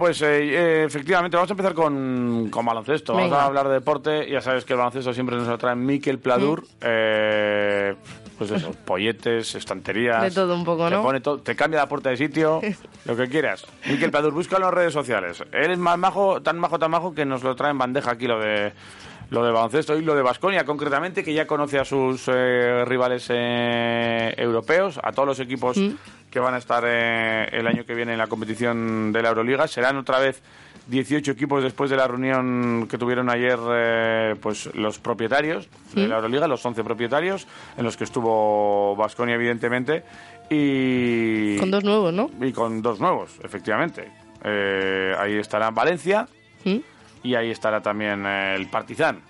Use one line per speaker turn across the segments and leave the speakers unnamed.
Pues eh, eh, efectivamente vamos a empezar con, con baloncesto. Vamos a hablar de deporte. Ya sabes que el baloncesto siempre nos lo trae Miquel Pladur. Eh, pues eso, polletes, estanterías.
De todo un poco,
te
¿no?
pone todo, te cambia la puerta de sitio, lo que quieras. Miquel Pladur, búscalo en las redes sociales. Él es más majo, tan majo, tan majo que nos lo trae en bandeja aquí lo de lo de baloncesto y lo de Basconia concretamente, que ya conoce a sus eh, rivales eh, europeos, a todos los equipos que van a estar eh, el año que viene en la competición de la Euroliga. Serán otra vez 18 equipos después de la reunión que tuvieron ayer eh, pues los propietarios de la Euroliga, los 11 propietarios, en los que estuvo Basconia evidentemente, y
Con dos nuevos, ¿no?
y con dos nuevos, efectivamente. Eh, ahí estará Valencia
¿Mm?
y ahí estará también eh, el Partizan.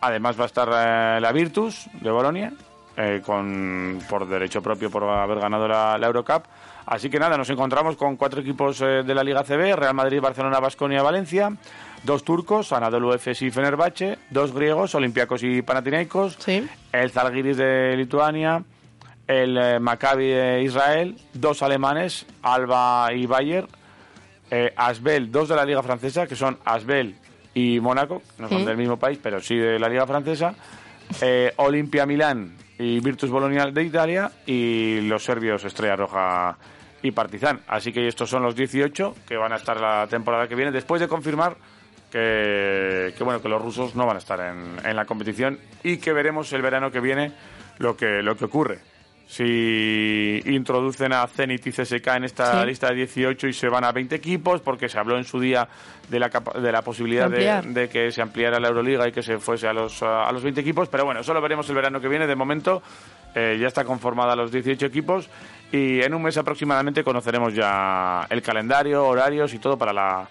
Además va a estar la Virtus de Bolonia, eh, con, por derecho propio por haber ganado la, la Eurocup. Así que nada, nos encontramos con cuatro equipos eh, de la Liga CB, Real Madrid, Barcelona, Basconia, Valencia, dos turcos, Anadolu Efes y Fenerbahce, dos griegos, Olympiacos y Panathinaikos,
Sí.
el Zalgiris de Lituania, el eh, Maccabi de Israel, dos alemanes, Alba y Bayer, eh, Asbel, dos de la Liga Francesa, que son Asbel y Mónaco, no son del mismo país, pero sí de la Liga Francesa, eh, Olimpia Milán y Virtus Bologna de Italia, y los serbios Estrella Roja y Partizan. Así que estos son los 18 que van a estar la temporada que viene, después de confirmar que, que, bueno que los rusos no van a estar en, en la competición y que veremos el verano que viene lo que lo que ocurre si introducen a Zenit y CSK en esta
Sí.
lista de 18 y se van a 20 equipos porque se habló en su día de la, de la posibilidad de que se ampliara la Euroliga y que se fuese a los, a los 20 equipos pero bueno, eso lo veremos el verano que viene de momento eh, ya está conformada los 18 equipos y en un mes aproximadamente conoceremos ya el calendario, horarios y todo para la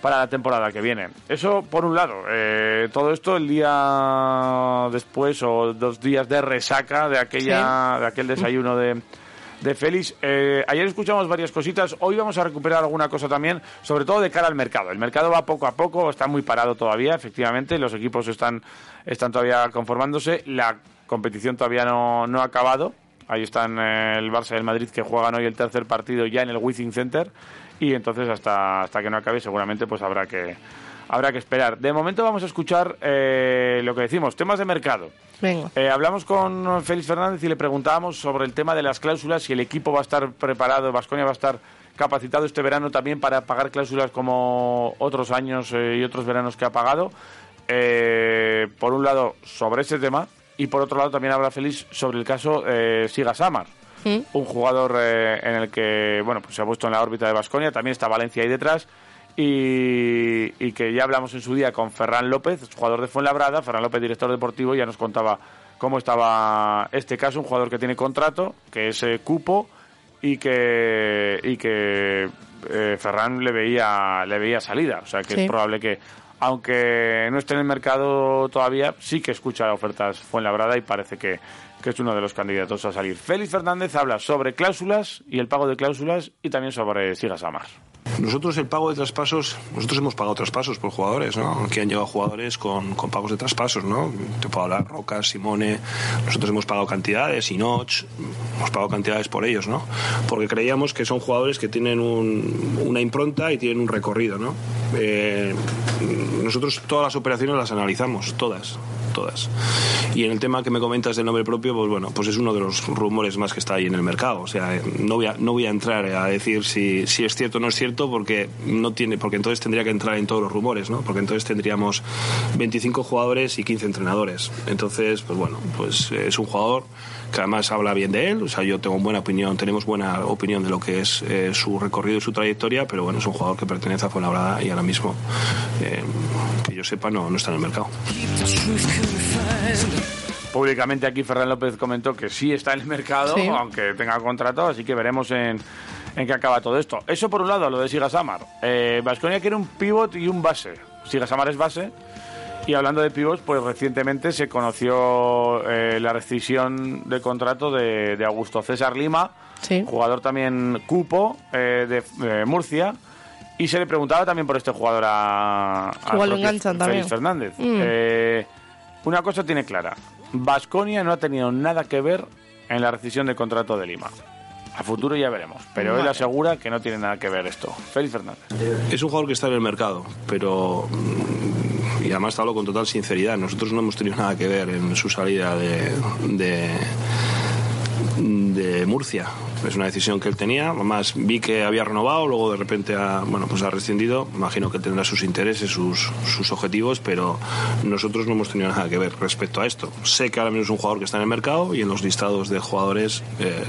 para la temporada que viene. Eso por un lado. Eh, todo esto el día después o dos días de resaca de aquella de aquel desayuno de de Félix. Eh, ayer escuchamos varias cositas. Hoy vamos a recuperar alguna cosa también, sobre todo de cara al mercado. El mercado va poco a poco, está muy parado todavía, efectivamente. Los equipos están, están todavía conformándose. La competición todavía no, no ha acabado. Ahí están eh, el Barça y el Madrid que juegan hoy el tercer partido ya en el Wizzing Center. Y entonces hasta, hasta que no acabe seguramente pues habrá que, habrá que esperar. De momento vamos a escuchar eh, lo que decimos, temas de mercado.
Venga.
Eh, hablamos con Félix Fernández y le preguntábamos sobre el tema de las cláusulas, si el equipo va a estar preparado, Vasconia va a estar capacitado este verano también para pagar cláusulas como otros años eh, y otros veranos que ha pagado. Eh, por un lado, sobre ese tema, y por otro lado también habla Félix sobre el caso eh, Siga Samar, Un jugador eh, en el que bueno pues se ha puesto en la órbita de Vasconia, también está Valencia ahí detrás. Y, y que ya hablamos en su día con Ferran López, jugador de Fuenlabrada, Ferran López, director deportivo, ya nos contaba cómo estaba este caso, un jugador que tiene contrato, que es eh, cupo y que y que eh, Ferran le veía le veía salida, o sea que
Sí.
es probable que aunque no esté en el mercado todavía, sí que escucha ofertas Fuenlabrada y parece que, es uno de los candidatos a salir. Félix Fernández habla sobre cláusulas y el pago de cláusulas y también sobre Sigas Amar.
Nosotros el pago de traspasos, nosotros hemos pagado traspasos por jugadores, ¿no? Aquí han llegado jugadores con, con pagos de traspasos, ¿no? Te puedo hablar, Roca, Simone, nosotros hemos pagado cantidades, Inoch, hemos pagado cantidades por ellos, ¿no? Porque creíamos que son jugadores que tienen un- una impronta y tienen un recorrido, ¿no? Eh, nosotros todas las operaciones las analizamos, todas, todas. Y en el tema que me comentas del nombre propio, pues bueno, pues es uno de los rumores más que está ahí en el mercado. O sea, eh, no voy a, no voy a entrar a decir si, si es cierto o no es cierto, porque no tiene, porque entonces tendría que entrar en todos los rumores, ¿no? Porque entonces tendríamos 25 jugadores y 15 entrenadores. Entonces, pues bueno, pues eh, es un jugador que además habla bien de él. O sea, yo tengo buena opinión, tenemos buena opinión de lo que es eh, su recorrido y su trayectoria, pero bueno, es un jugador que pertenece a Fuenlabrada y ahora mismo, eh, que yo sepa, no, no está en el mercado.
Públicamente aquí Ferran López comentó que sí está en el mercado,
Sí.
aunque tenga contrato, así que veremos en, en qué acaba todo esto. Eso por un lado, lo de Sigas Amar. Eh, Vasconia quiere un pivot y un base. Sigas Amar es base. Y hablando de pivots, pues recientemente se conoció eh, la rescisión de contrato de, de Augusto César Lima,
Sí.
jugador también cupo eh, de eh, Murcia. Y se le preguntaba también por este jugador a, a
Igual
Félix
también.
Fernández.
Mm.
Eh, una cosa tiene clara. Vasconia no ha tenido nada que ver en la rescisión del contrato de Lima. A futuro ya veremos. Pero él asegura que no tiene nada que ver esto. Félix Fernández.
Es un jugador que está en el mercado, pero. mm, Y además te hablo con total sinceridad. Nosotros no hemos tenido nada que ver en su salida de. de Murcia. Es una decisión que él tenía. Además, vi que había renovado, luego de repente ha, bueno, pues ha rescindido. Imagino que tendrá sus intereses, sus, sus objetivos, pero nosotros no hemos tenido nada que ver respecto a esto. Sé que ahora mismo es un jugador que está en el mercado y en los listados de jugadores eh,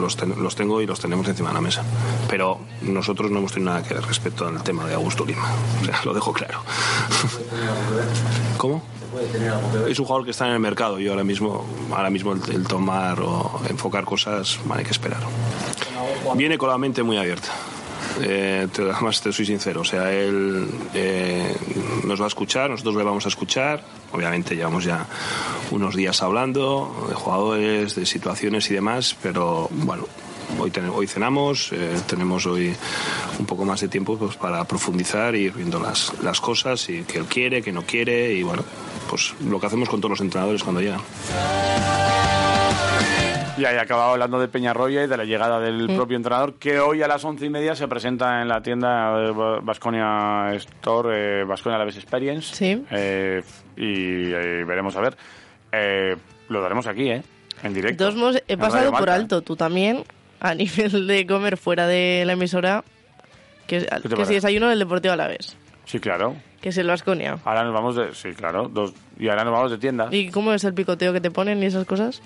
los, ten- los tengo y los tenemos encima de la mesa. Pero nosotros no hemos tenido nada que ver respecto al tema de Augusto Lima. O sea, lo dejo claro. ¿Cómo? Es un jugador que está en el mercado y ahora mismo, ahora mismo el, tomar o enfocar cosas, bueno, hay que esperar. Viene con la mente muy abierta. Eh, te soy sincero, o sea, él eh, nos va a escuchar, nosotros le vamos a escuchar. Obviamente llevamos ya unos días hablando de jugadores, de situaciones y demás, pero bueno, hoy, ten- hoy cenamos, eh, tenemos hoy un poco más de tiempo pues, para profundizar y ir viendo las, las cosas y que él quiere, que no quiere y bueno, pues lo que hacemos con todos los entrenadores cuando llegan.
Y ahí acabado hablando de Peñarroya y de la llegada del propio entrenador, que hoy a las once y media se presenta en la tienda de Vasconia Store, Vasconia Laves Experience.
Sí.
Eh, y eh, veremos a ver. Eh, lo daremos aquí, ¿eh? En
De
directo.
todos modos, he
en
pasado por alto, tú también, a nivel de comer fuera de la emisora, que, que si desayuno del Deportivo a la vez,
Sí, claro.
que es el Vasconia.
Ahora nos vamos de... Sí, claro. Dos, y ahora nos vamos de tienda.
¿Y cómo es el picoteo que te ponen y esas cosas?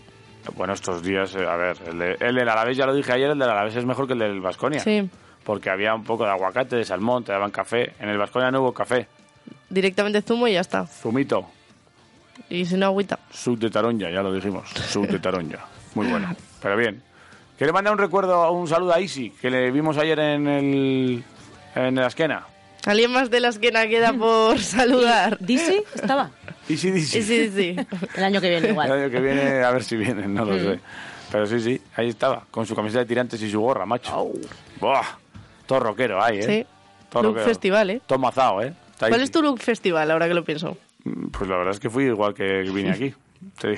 Bueno, estos días, eh, a ver, el, de- el del Alavés, ya lo dije ayer, el del Alavés es mejor que el del Vasconia.
Sí.
Porque había un poco de aguacate, de salmón, te daban café. En el Vasconia no hubo café.
Directamente zumo y ya está.
Zumito.
Y si no, agüita.
Sub de Taronja, ya lo dijimos. Sub de Taronja. Muy bueno. Pero bien. Que le manda un recuerdo, un saludo a Isi, que le vimos ayer en el. en la esquena.
¿Alguien más de la esquina queda por saludar?
¿Disi estaba?
Isi, Disi.
Sí, sí, sí.
El año que viene
El
igual.
año que viene, a ver si viene, no lo sé. Pero sí, sí, ahí estaba, con su camiseta de tirantes y su gorra, macho. Buah, todo rockero ahí, ¿eh?
Sí.
Todo
Look
rockero.
festival, ¿eh?
Todo mazao, ¿eh? Está
¿Cuál
ahí.
es tu look festival, ahora que lo pienso?
Pues la verdad es que fui igual que vine aquí. Digo.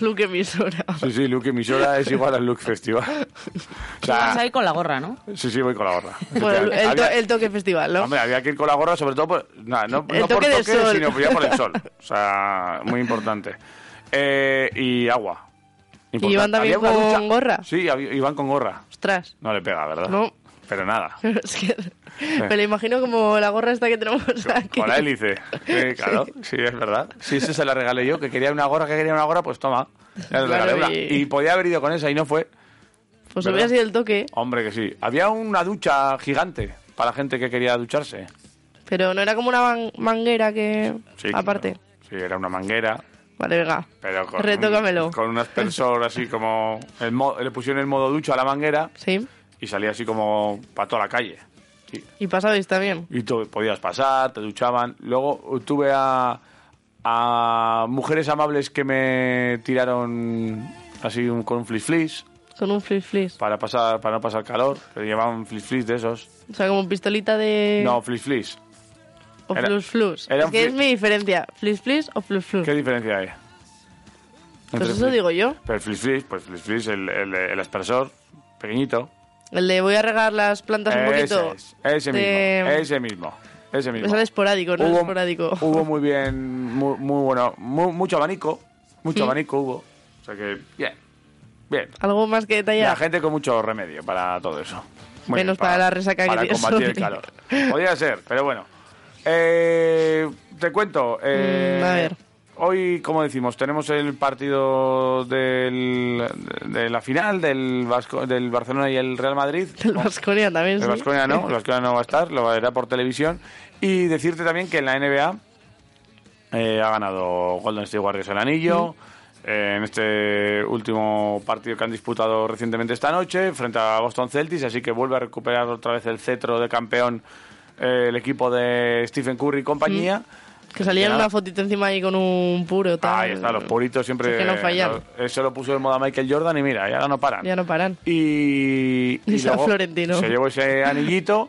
Look emisora.
Sí, sí, Luke emisora es igual al Look Festival. O
Tú vas
sea,
ahí con la gorra, ¿no?
sí, sí, voy con la gorra.
Bueno, el, to- el toque festival, ¿no?
Hombre, había que ir con la gorra, sobre todo por, nada, no,
El
no por
toque del
toque,
sol.
sino ya por el sol. O sea, muy importante. Eh, y agua. Importante.
iban también con
ducha-
gorra?
Sí, iban con gorra.
Ostras.
No le pega, ¿verdad?
No.
Pero nada.
Es que me lo imagino como la gorra esta que tenemos aquí.
Con la hélice. Sí, claro, sí, es verdad. Sí, esa se la regalé yo, que quería una gorra, que quería una gorra, pues toma. Ya regalé una.
y-
Y podía haber ido con esa y no fue.
Pues
¿verdad?
hubiera sido el toque,
Hombre, que sí. Había una ducha gigante para la gente que quería ducharse.
pero no era como una man- manguera que...
Sí,
Aparte.
claro. Sí, era una manguera.
Vale, venga.
Pero con,
Retócamelo.
con un aspersor así como... El mo- le pusieron el modo ducha a la manguera
Sí.
Y salía así como para toda la calle. Sí.
Y pasabais también.
Y tú podías pasar, te duchaban. Luego tuve a, a mujeres amables que me tiraron así un- con un flis flis
Con un flip flis.
para, pasar, para no pasar calor. Que llevaban flis flis de esos.
O sea, como pistolita de...
No, flis flis.
o
era-
flus flus.
era
Es que es mi diferencia. Flis flis o flus flus.
¿Qué diferencia hay?
Pues eso
flis-
digo yo.
Pero el flis flis, pues flis flis, el, el, el aspersor pequeñito.
El de voy a regar las plantas un poquito.
Ese, es, ese
de-
mismo, ese mismo, ese mismo.
Sale esporádico, no es esporádico.
hubo muy bien, muy, muy bueno, mu- mucho abanico, mucho abanico hubo. O sea que, bien, bien.
Algo más que
La
detallar.
gente con mucho remedio para todo eso. Muy
Menos para la resaca que
Para combatir el
hoy.
calor. Podría ser, pero bueno. Eh, te cuento. eh,
Mm, a ver.
Hoy, como decimos, tenemos el partido del, de la final del, Vasco- del Barcelona y el Real Madrid.
El Vasconia también,
El
sí.
Vasconia no, el Vasconia no va a estar, lo verá por televisión. Y decirte también que en la NBA eh, ha ganado Golden State Warriors el anillo. eh, en este último partido que han disputado recientemente esta noche frente a Boston Celtics, así que vuelve a recuperar otra vez el cetro de campeón eh, el equipo de Stephen Curry y compañía.
Que salía una fotito encima ahí con un puro tal.
Ahí está, los puritos siempre.
Es que no fallan.
Eso lo puso de moda Michael Jordan y mira, ya no paran.
Ya no paran.
Y,
Y
luego
Florentino.
se llevó ese anillito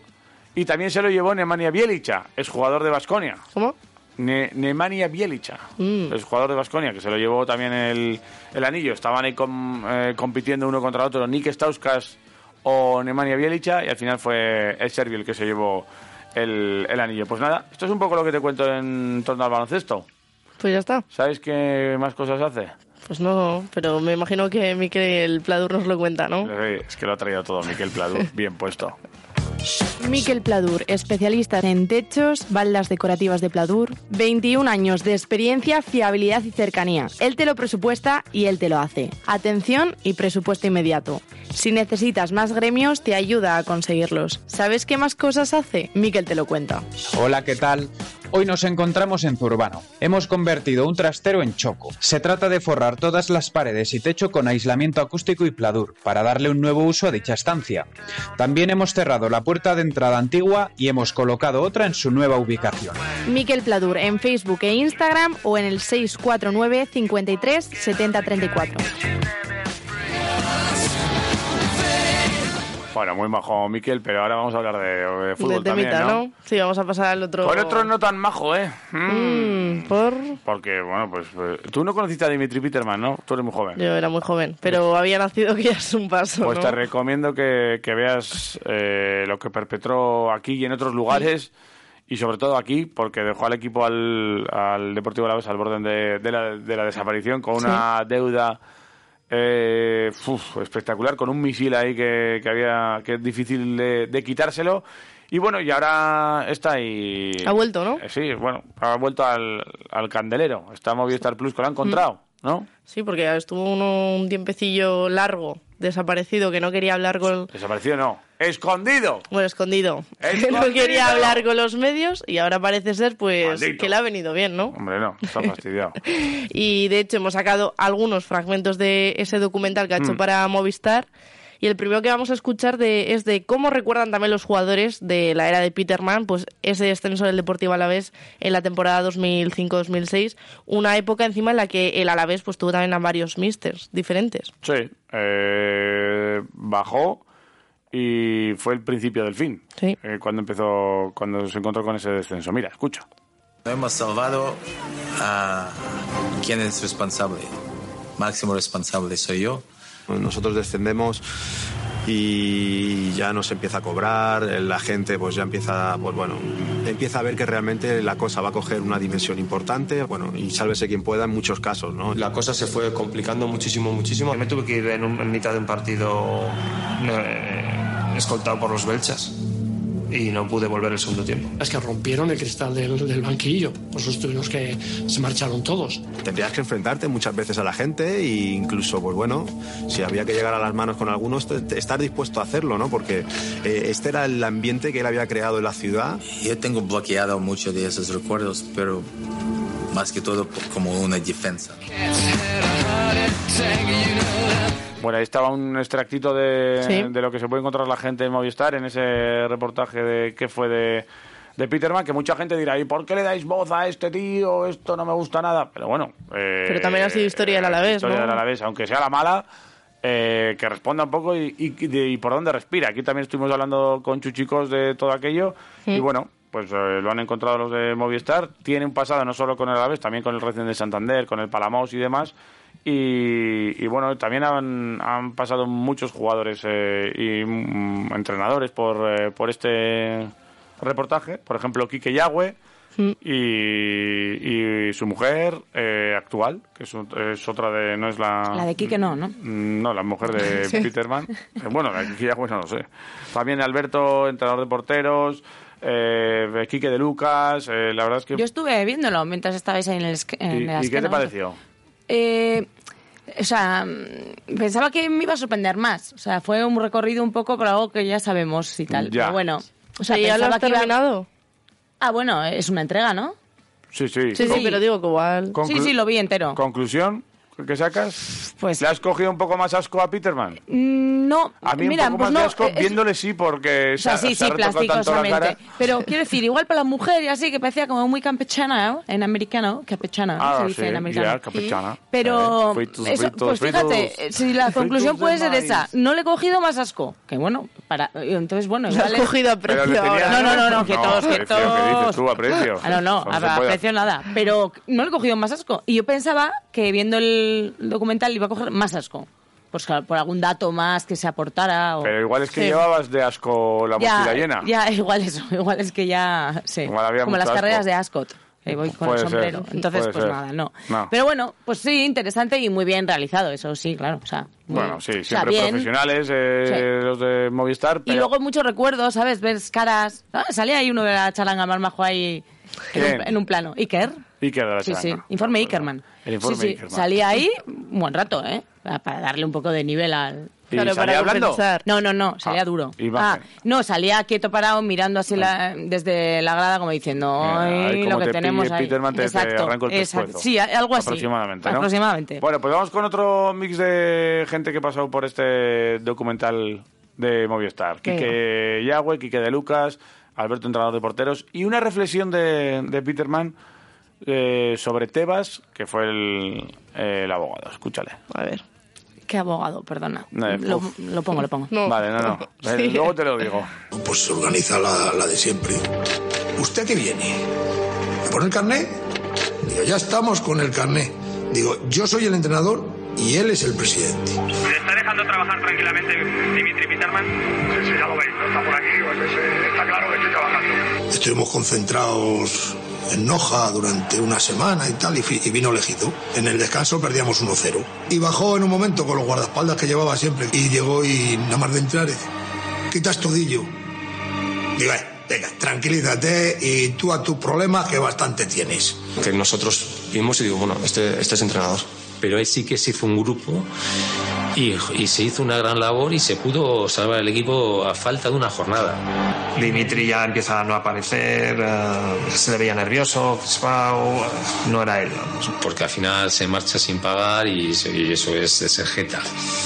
y también se lo llevó Nemanja Bielicha, es jugador de Basconia.
¿Cómo?
Nemanja Bielicha,
Mm.
es jugador de Basconia, que se lo llevó también el, el anillo. Estaban ahí com- eh, compitiendo uno contra otro. Nick Stauskas o Nemanja Bielicha y al final fue el serbio el que se llevó el, el anillo. Pues nada, esto es un poco lo que te cuento en torno al baloncesto.
Pues ya está.
¿Sabes qué más cosas hace?
Pues no, pero me imagino que Miquel Pladur nos lo cuenta, ¿no?
Es que lo ha traído todo Miquel Pladur, bien puesto.
Miquel Pladur, especialista en techos, baldas decorativas de Pladur, 21 años de experiencia, fiabilidad y cercanía. Él te lo presupuesta y él te lo hace. Atención y presupuesto inmediato. Si necesitas más gremios, te ayuda a conseguirlos. ¿Sabes qué más cosas hace? Miquel te lo cuenta.
Hola, ¿qué tal? Hoy nos encontramos en Zurbano. Hemos convertido un trastero en choco. Se trata de forrar todas las paredes y techo con aislamiento acústico y pladur, para darle un nuevo uso a dicha estancia. También hemos cerrado la puerta de entrada antigua y hemos colocado otra en su nueva ubicación.
Miquel Pladur en Facebook e Instagram o en el 649 53 70 34.
Bueno, muy majo Miquel, pero ahora vamos a hablar de, de fútbol
de temita,
también, ¿no?
¿no? Sí, vamos a pasar al otro.
Con otro no tan majo, ¿eh? Mm.
Mm, por.
Porque, bueno, pues eh, tú no conociste a Dimitri Peterman, ¿no? Tú eres muy joven.
Yo era muy joven, pero había nacido que ya es un paso.
Pues
¿no?
te recomiendo que, que veas eh, lo que perpetró aquí y en otros lugares. Y sobre todo aquí, porque dejó al equipo al, al Deportivo Alavés al borde de, de la, de la desaparición con una deuda eh, uf, espectacular, con un misil ahí que, que había que es difícil de, de quitárselo. Y bueno, y ahora está ahí.
Ha vuelto, ¿no?
Eh, sí, bueno, ha vuelto al, al candelero. Está Movistar Plus, que lo ha encontrado, ¿no?
Sí, porque estuvo uno, un tiempecillo largo desaparecido que no quería hablar con.
Desaparecido no. ¡Escondido!
Bueno, escondido. Que no quería hablar con los medios y ahora parece ser, pues,
Maldito.
que le ha venido bien, ¿no?
Hombre, no, está fastidiado.
Y de hecho hemos sacado algunos fragmentos de ese documental que ha hecho
Mm.
para Movistar. Y el primero que vamos a escuchar de, es de cómo recuerdan también los jugadores de la era de Peterman, pues ese descenso del Deportivo Alavés en la temporada 2005-2006, una época encima en la que el Alavés pues tuvo también a varios misters diferentes.
Sí, eh, bajó y fue el principio del fin.
Sí.
eh, cuando empezó, cuando se encontró con ese descenso. Mira, escucha.
No hemos salvado a quién es responsable. Máximo responsable soy yo.
Nosotros descendemos y ya nos empieza a cobrar, la gente pues ya empieza, pues bueno, empieza a ver que realmente la cosa va a coger una dimensión importante, bueno, y sálvese quien pueda en muchos casos, ¿no?
La cosa se fue complicando muchísimo, muchísimo. Me tuve que ir en, un- en mitad de un partido eh, escoltado por los belchas y no pude volver el segundo tiempo.
Es que rompieron el cristal del, del banquillo. Nosotros tuvimos que. Se marcharon todos.
Tendrías que enfrentarte muchas veces a la gente e incluso, pues bueno, si había que llegar a las manos con algunos, estar dispuesto a hacerlo, ¿no? Porque eh, este era el ambiente que él había creado en la ciudad.
Yo tengo bloqueado muchos de esos recuerdos, pero más que todo como una defensa.
Bueno, ahí estaba un extractito de,
Sí.
de lo que se puede encontrar la gente en Movistar en ese reportaje de qué fue de, de Peterman, que mucha gente dirá, ¿y por qué le dais voz a este tío? Esto no me gusta nada. Pero bueno... eh,
Pero también ha sido historia del Alavés,
Historia
¿no?
del Alavés, aunque sea la mala, eh, que responda un poco y, y- de- y por dónde respira. Aquí también estuvimos hablando con Chuchicos de todo aquello y bueno... Pues eh, lo han encontrado los de Movistar. Tiene un pasado no solo con el Alavés, también con el Racing de Santander, con el Palamos y demás. Y, y bueno, también han, han pasado muchos jugadores eh, y mm, entrenadores por, eh, por este reportaje. Por ejemplo, Quique Yagüe y, y su mujer eh, actual, que es, es otra de... no es la...
La de Quique no, ¿no?
Mm, No, la mujer de Peterman. Eh, Bueno, la de Quique Yagüe no lo sé. También Alberto, entrenador de porteros, eh, Quique de Lucas, eh, la verdad es que...
Yo estuve viéndolo mientras estabais ahí en el, en
¿Y,
la
y qué te pareció?
Eh, o sea, pensaba que me iba a sorprender más. O sea, fue un recorrido un poco por algo que ya sabemos y tal.
Ya.
Pero bueno, o sea,
¿ya lo has
que iba-
terminado?
Ah, bueno, es una entrega, ¿no?
Sí, sí.
Sí, sí,
Sí.
pero digo que igual...
Conclu-
Sí, sí, lo vi entero.
¿Conclusión que sacas?
Pues-
¿Le has cogido un poco más asco a Peterman?
Mm, No,
A mí
mira,
un poco
pues
más
no,
de asco
eh, es-
viéndole sí, porque
O sea,
se, ha-
sí,
se
sí, plásticosamente. Pero quiero decir, igual para la mujer y así, que parecía como muy campechana, ¿no? En americano, campechana,
Ah,
se dice
sí,
en americano.
ya, campechana.
Pero,
Eh, fritos,
eso,
fritos,
pues
fritos.
fíjate, eh, si la
Fritos
conclusión
de
puede ser
maíz.
esa, no le he cogido más asco. Que bueno, para entonces bueno,
Lo
igual
has
es-
cogido a precio
le
ahora.
No, no, no, no, que todos, que
precio, ¿qué dices
todos.
tú, a precio?
Ah, no, no, a, a precio nada. Pero no le he cogido más asco. Y yo pensaba que viendo el documental iba a coger más asco. pues claro, por algún dato más que se aportara. O...
Pero igual es que
Sí.
llevabas de asco la
ya,
mochila llena.
Ya, igual eso, igual es que ya, sí,
Igual
como las carreras
asco.
de Ascot. que voy con
Puede
el sombrero.
ser,
Entonces,
puede
pues
ser.
nada, no.
No.
Pero bueno, pues sí, interesante y muy bien realizado, eso sí, claro. O sea,
Bueno, sí,
o sea,
siempre profesionales eh, los de Movistar.
Y
pero-
luego muchos recuerdos, ¿sabes? Ves caras. Ah, salía ahí uno de la charanga más majo ahí en un, en un plano. Iker.
Iker de la
Sí, sí. Informe Ikerman.
El informe
sí, sí.
Ikerman.
Salía ahí un buen rato, ¿eh? Para darle un poco de nivel al...
¿Y Claro, salía para hablando? compensar.
No, no, no, salía
Ah,
duro. Ah, no, salía quieto parado mirando así la- desde la grada como diciendo, "Ay, lo que
te
tenemos
pille
ahí.
Peterman, te, te
Exacto,
arranco el
exacto. Sí, algo así.
Aproximadamente, ¿no?
Aproximadamente.
Bueno, pues vamos con otro mix de gente que pasó por este documental de Movistar. Quique Yagüe, Quique de Lucas, Alberto, entrenador de porteros, y una reflexión de, de Peterman eh, sobre Tebas, que fue el, el abogado. Escúchale.
A ver.
Qué abogado, perdona.
Eh,
lo, pongo, lo pongo.
Vale, no, no. Eh, Luego te lo digo.
Pues se organiza la, la de siempre. ¿Usted qué viene? ¿Me pone el carné? Digo, ya estamos con el carné. Digo, yo soy el entrenador y él es el presidente.
¿Me está dejando trabajar tranquilamente Dimitri Peterman? Sí, sí, ya lo veis, no está por aquí, está claro que estoy trabajando.
Estuvimos concentrados en Noja durante una semana y tal, y, vino elegido. En el descanso perdíamos 1-0. Y bajó en un momento con los guardaespaldas que llevaba siempre. Y llegó y nada más de entrar, dice, quitas todillo. Digo, "Eh, venga, tranquilízate y tú a tus problemas que bastante tienes.
Que nosotros vimos y digo, bueno, este, este es entrenador.
Pero ahí sí que se hizo un grupo y, y se hizo una gran labor y se pudo salvar el equipo a falta de una jornada.
Dimitri ya empieza a no aparecer, eh, se le veía nervioso, crispado, no era él.
Porque al final se marcha sin pagar y, se- y eso es de ser jeta.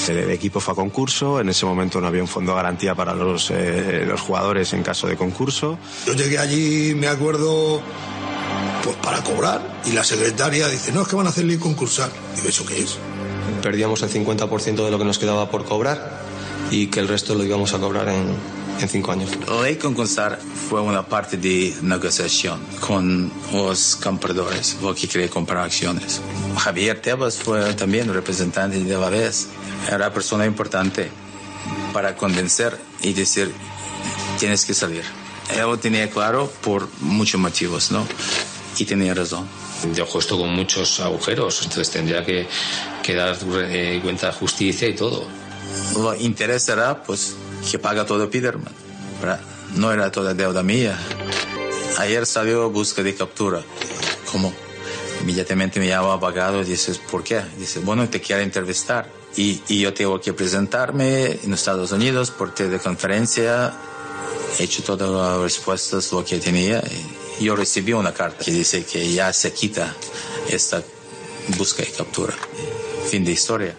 El equipo fue a concurso, en ese momento no había un fondo de garantía para los, eh, los jugadores en caso de concurso.
Yo llegué allí, me acuerdo, pues para cobrar, y la secretaria dice, no, es que van a hacerle concursar. Digo, ¿eso qué es?
Perdíamos el 50% de lo que nos quedaba por cobrar y que el resto lo íbamos a cobrar en, en cinco años.
La ley concursar fue una parte de negociación con los compradores, los que querían comprar acciones. Javier Tebas fue también representante de la vez. Era persona importante para convencer y decir, tienes que salir. Él lo tenía claro por muchos motivos, ¿no? Y tenía razón.
Dejó esto con muchos agujeros, entonces tendría que, que dar eh, cuenta justicia y todo.
Lo interés era, pues, que paga todo Peterman. No era toda deuda mía. Ayer salió busca de captura. ¿Cómo? Inmediatamente me llama abogado y dices, ¿por qué? Dice, bueno, te quiero entrevistar. Y, y yo tengo que presentarme en Estados Unidos por teleconferencia. He hecho todas las respuestas, lo que tenía. Y yo recibí una carta que dice que ya se quita esta busca y captura. Fin de historia.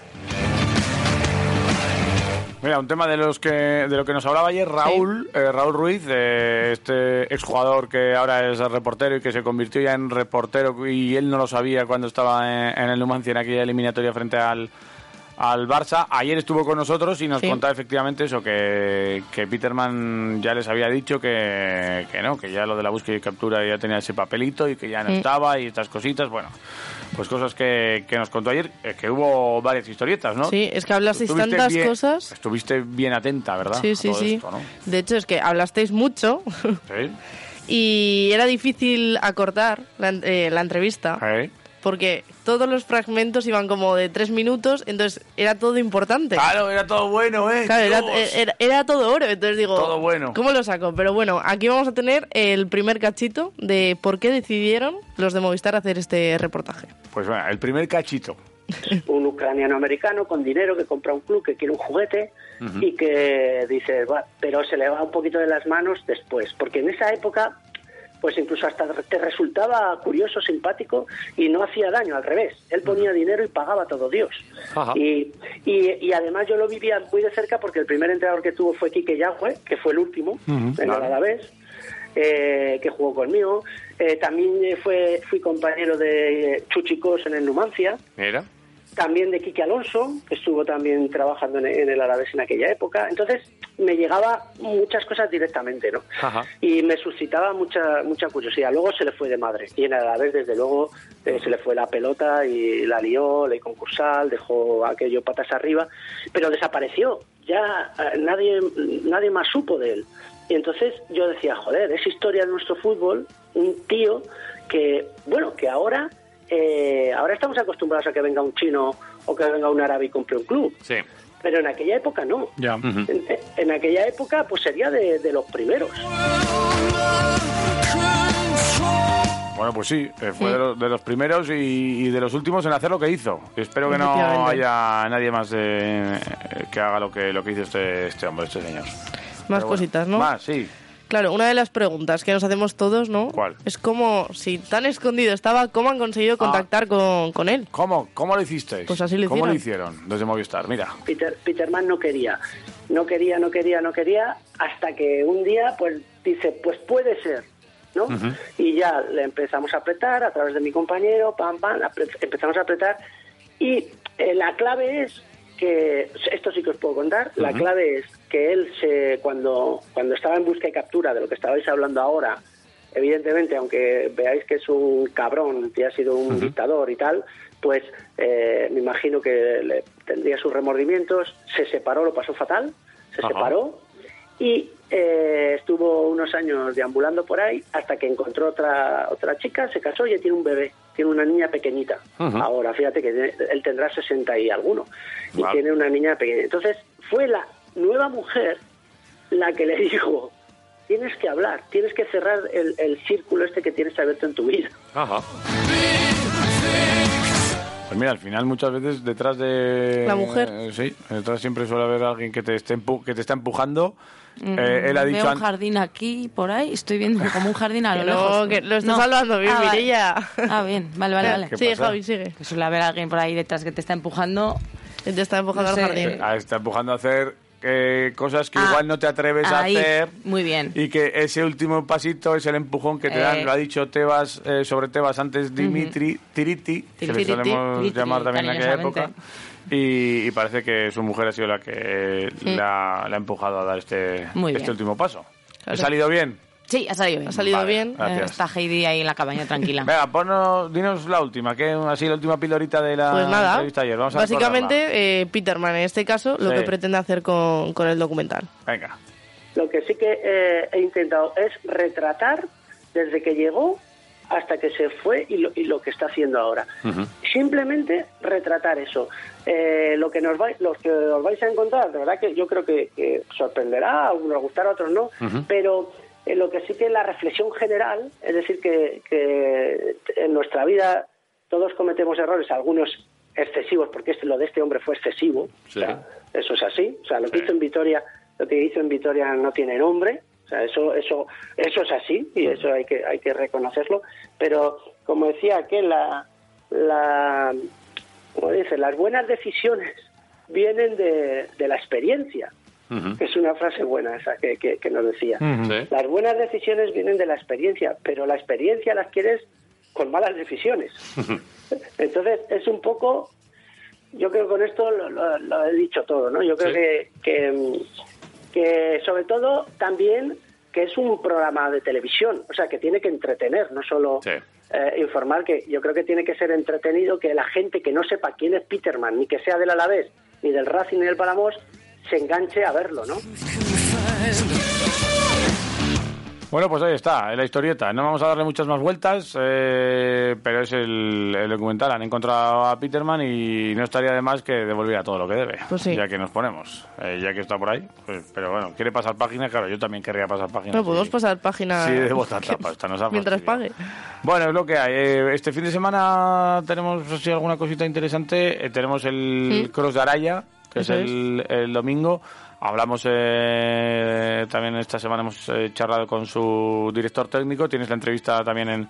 Mira, un tema de los que de lo que nos hablaba ayer Raúl, eh, Raúl Ruiz, eh, este exjugador que ahora es reportero y que se convirtió ya en reportero y él no lo sabía cuando estaba en, en el Numancia en aquella eliminatoria frente al al Barça. Ayer estuvo con nosotros y nos
Sí.
contaba efectivamente eso, que, que Peterman ya les había dicho que, que no, que ya lo de la búsqueda y captura ya tenía ese papelito y que ya no estaba y estas cositas. Bueno, pues cosas que, que nos contó ayer, eh, que hubo varias historietas, ¿no?
Sí, es que hablasteis
Estuviste
tantas
bien-
cosas.
Estuviste bien atenta, ¿verdad?
Sí, sí, sí.
esto, ¿no?
De hecho, es que hablasteis mucho
Sí.
y era difícil acortar la, eh, la entrevista. Porque todos los fragmentos iban como de tres minutos, entonces era todo importante.
Claro, era todo bueno, ¿eh?
Claro, era,
Dios.
era- era todo oro, entonces digo,
Todo bueno.
¿cómo lo saco? Pero bueno, aquí vamos a tener el primer cachito de por qué decidieron los de Movistar hacer este reportaje.
Pues bueno, el primer cachito.
un ucraniano americano con dinero que compra un club que quiere un juguete y que dice, "Va", pero se le va un poquito de las manos después, porque en esa época pues incluso hasta te resultaba curioso, simpático y no hacía daño, al revés. Él ponía dinero y pagaba todo Dios. Y, y, y además yo lo vivía muy de cerca porque el primer entrenador que tuvo fue Quique Yagüe, que fue el último en el
claro.
Alavés, eh, que jugó conmigo. Eh, también fue, fui compañero de Chuchicos en el Numancia.
Mira.
También de Quique Alonso, que estuvo también trabajando en, en el Alavés en aquella época. Entonces me llegaba muchas cosas directamente, ¿no?
Ajá.
Y me suscitaba mucha mucha curiosidad. Luego se le fue de madre. Y en el Alavés, desde luego, eh, se le fue la pelota y la lió, ley concursal, dejó aquello patas arriba, pero desapareció. Ya eh, nadie, nadie más supo de él. Y entonces yo decía, joder, es historia de nuestro fútbol, un tío que, bueno, que ahora, eh, ahora estamos acostumbrados a que venga un chino o que venga un árabe y compre un club.
Sí.
Pero en aquella época no.
Ya.
En, en aquella época pues sería de, de los primeros.
Bueno, pues sí, eh, fue
Sí.
de, los, de los primeros y, y de los últimos en hacer lo que hizo. Espero que no haya nadie más eh, que haga lo que, lo que hizo este, este hombre, este señor.
Más
Pero bueno,
cositas, ¿no?
Más, sí.
Claro, una de las preguntas que nos hacemos todos, ¿no?
¿Cuál?
Es cómo, si tan escondido estaba, ¿cómo han conseguido contactar con, con él?
¿Cómo? ¿Cómo lo hicisteis?
Pues así lo
¿Cómo lo
hicieron.
hicieron desde Movistar? Mira.
Peter, Peterman no quería. No quería, no quería, no quería, hasta que un día pues dice, pues puede ser, ¿no? Y ya le empezamos a apretar a través de mi compañero, pam, pam, empezamos a apretar. Y eh, la clave es que, esto sí que os puedo contar, la clave es que él se, cuando, cuando estaba en busca y captura de lo que estabais hablando ahora, evidentemente, aunque veáis que es un cabrón, que ha sido un dictador y tal, pues eh, me imagino que le tendría sus remordimientos, se separó, lo pasó fatal, se separó y eh, estuvo unos años deambulando por ahí hasta que encontró otra otra chica, se casó y ya tiene un bebé, tiene una niña pequeñita. Ahora, fíjate que él tendrá 60 y alguno y tiene una niña pequeña. Entonces, fue la nueva mujer la que le dijo, tienes que hablar, tienes que cerrar el, el círculo este que tienes abierto en tu vida.
Ajá. Pues mira, al final muchas veces detrás de...
La mujer.
eh, sí, detrás siempre suele haber alguien que te, esté empu- que te está empujando.
Mm,
Eh, él ha dicho...
Veo un jardín aquí, por ahí. Estoy viendo como un jardín a lo
Que no,
lejos.
que lo estás salvando bien,
vale.
Mireia.
Ah, bien. Vale, vale, vale.
¿Qué Sigue, pasa? Javi, sigue.
Que suele haber alguien por ahí detrás que te está empujando.
Te está empujando
No
al
sé.
jardín.
Ah, está empujando a hacer eh, cosas que
Ah,
igual no te atreves
ahí.
a hacer.
Muy bien.
Y que ese último pasito es el empujón que te dan,
Eh.
lo ha dicho Tebas, eh, sobre Tebas antes Dimitri Tiriti, que le solemos
Tiriti,
llamar también en aquella época. Y, y parece que su mujer ha sido la que
Mm.
la, la ha empujado a dar este, este último paso.
Claro.
¿Ha salido bien?
Sí, ha salido bien.
Ha salido
Vale,
bien.
gracias.
Eh, Está Heidi ahí en la cabaña tranquila.
Venga, ponnos, dinos la última, que así la última pilorita de la
Pues nada,
entrevista ayer. Vamos a
básicamente eh, Peterman en este caso lo
Sí.
que pretende hacer con, con el documental.
Venga.
Lo que sí que eh, he intentado es retratar desde que llegó hasta que se fue y lo, y lo que está haciendo ahora. Simplemente retratar eso. Eh, lo que nos vais, los que os vais a encontrar, de verdad que yo creo que, que sorprenderá, a unos gustará, a otros no, pero eh, lo que sí que la reflexión general, es decir, que, que en nuestra vida todos cometemos errores, algunos excesivos, porque este, lo de este hombre fue excesivo,
Sí.
o sea, eso es así, o sea, lo que hizo en Vitoria, lo que hizo en Vitoria no tiene nombre, o sea, eso, eso, eso es así y eso hay que, hay que reconocerlo, pero como decía aquel, la, la, como dice, las buenas decisiones vienen de, de la experiencia, es una frase buena esa que, que, que nos decía. Las buenas decisiones vienen de la experiencia, pero la experiencia la adquieres con malas decisiones. Entonces, es un poco, yo creo que con esto lo, lo- lo he dicho todo, ¿no? Yo creo
Sí.
que, que, que sobre todo también que es un programa de televisión, o sea, que tiene que entretener, no solo eh, informar, que yo creo que tiene que ser entretenido, que la gente que no sepa quién es Peterman, ni que sea del Alavés, ni del Racing, ni del Palamos, se enganche a verlo, ¿no?
Bueno, pues ahí está, la historieta. No vamos a darle muchas más vueltas, eh, pero es el, el documental. Han encontrado a Peterman y no estaría de más que devolviera todo lo que debe,
Pues sí.
ya que nos ponemos, eh, ya que está por ahí. Pues, pero bueno, quiere pasar página, claro, yo también querría pasar página.
No, podemos pasar página
Sí, debo nos
mientras pague.
Bueno, es lo que hay. Eh, Este fin de semana tenemos así alguna cosita interesante. Eh, tenemos el
Mm.
Cross de Araya, que es el, el domingo. Hablamos eh, también esta semana, hemos eh, charlado con su director técnico. Tienes la entrevista también en,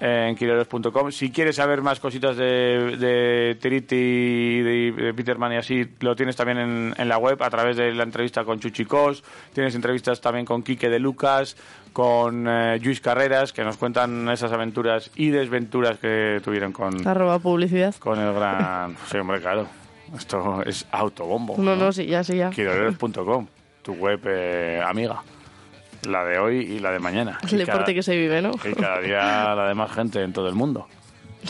en quiroleros.com. Si quieres saber más cositas de, de Tiriti y de, de Peterman y así, lo tienes también en, en la web a través de la entrevista con Chuchicos. Tienes entrevistas también con Quique de Lucas, con eh, Luis Carreras, que nos cuentan esas aventuras y desventuras que tuvieron con,
Arroba publicidad.
con el gran... Sí, hombre, claro. Esto es autobombo.
No, no, sí, ya, sí, ya.
Quiroleros.com, tu web eh, amiga. La de hoy y la de mañana.
El
Y
deporte que se vive, ¿no?
Y cada día la de más gente en todo el mundo.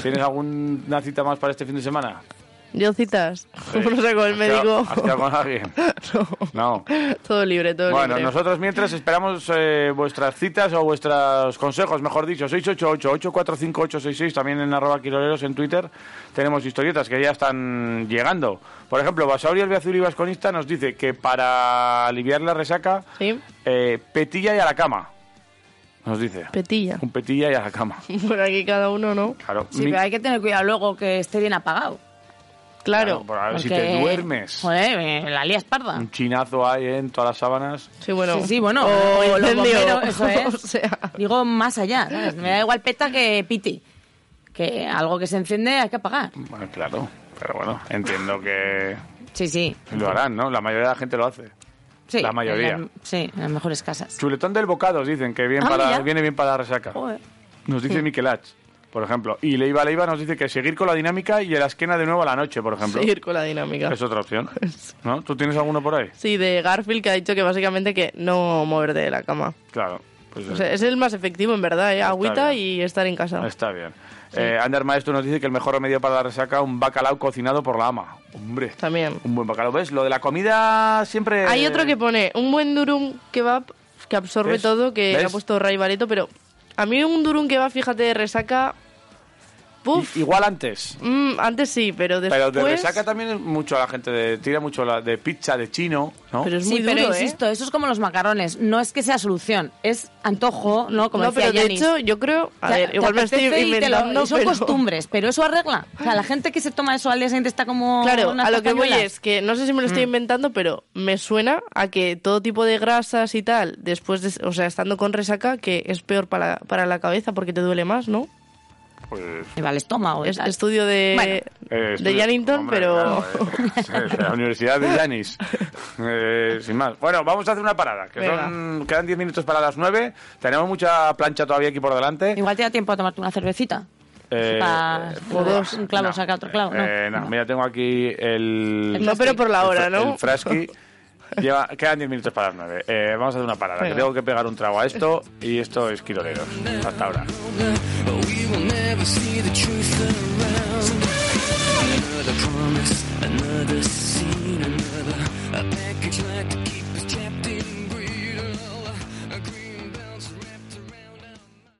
¿Tienes alguna cita más para este fin de semana?
Yo citas.
Sí.
No sé, con el
¿Has
médico.
¿Has quedado con alguien? No.
Todo libre, todo
Bueno,
libre.
nosotros mientras esperamos eh, vuestras citas o vuestros consejos, mejor dicho, 688-845-866, también en arroba quiroleros en Twitter tenemos historietas que ya están llegando. Por ejemplo, Basauri el Beazul y Vasconista nos dice que para aliviar la resaca, eh, petilla y a la cama. Nos dice.
Petilla.
Un petilla y a la cama.
Por aquí cada uno, ¿no?
Claro.
Sí,
Mi-
pero hay que tener cuidado luego que esté bien apagado.
Claro.
por a ver si te duermes.
Joder, me la lías parda.
Un chinazo hay en todas las sábanas.
Sí, bueno.
Sí, sí, bueno.
O
o los
incendio.
bomberos, eso es.
O sea.
Digo más allá, ¿sabes? Me da igual peta que piti. Que algo que se enciende hay que apagar.
Bueno, claro. Pero bueno, entiendo que
Sí, sí.
lo harán, ¿no? La mayoría de la gente lo hace.
sí
La mayoría.
sí, en las mejores casas.
Chuletón del bocado, dicen que bien
Ah,
para,
mira.
viene bien para la resaca.
Joder.
Nos dice
Sí.
Miquelach, por ejemplo. Y Leiva Leiva nos dice que seguir con la dinámica y el esquena de nuevo a la noche, por ejemplo.
Seguir con la dinámica.
Es otra opción. ¿No? ¿Tú tienes alguno por ahí?
Sí, de Garfield que ha dicho que básicamente que no moverte de la cama.
Claro. Pues
O sea, es el más efectivo, en verdad, ¿eh? Agüita
bien.
y estar en casa.
Está bien. Eh, Ander Maestro nos dice que el mejor remedio para la resaca un bacalao cocinado por la ama. Hombre.
También.
Un buen bacalao. ¿Ves? Lo de la comida siempre...
Hay otro que pone un buen durum kebab que absorbe
¿Ves?
todo, que
¿Ves?
ha puesto Ray Bareto, pero a mí un durum kebab, fíjate, resaca...
Igual antes.
mm, antes sí, pero después...
Pero de resaca también es mucho a la gente, de, tira mucho la, de pizza, de chino, ¿no?
Pero es
sí,
muy
pero
duro, ¿eh?
insisto, eso es como los macarrones. No es que sea solución, es antojo, ¿no? Como
no,
decía
pero de hecho, yo creo... A ver, igual me estoy
lo-
inventando,
son
pero...
costumbres, pero eso arregla. O sea, la gente que se toma eso al día siguiente está como.
Claro, a lo que voy es que no sé si me lo estoy
Mm.
inventando, pero me suena a que todo tipo de grasas y tal, después de, o sea, estando con resaca, que es peor para, la- para la cabeza porque te duele más, ¿no?
Pues...
Me va el estómago.
Es estudio de,
Bueno.
Eh,
de
estudio-
Yannington,
hombre,
pero...
claro, eh, de la Universidad de Yanis. Eh, sin más. Bueno, vamos a hacer una parada. Que
Venga.
son, quedan 10 minutos para las 9. Tenemos mucha plancha todavía aquí por delante.
Igual te da tiempo a tomarte una cervecita.
Eh, eh,
dos, un clavo saca otro clavo, ¿no?
Eh, no, mira, tengo aquí el...
No, pero por la
el
hora,
fra-
¿no?
El frasqui. Lleva, quedan 10 minutos para las 9. Eh, vamos a hacer una parada,
Venga.
que tengo que pegar un trago a esto y esto es quiroleros. Hasta ahora.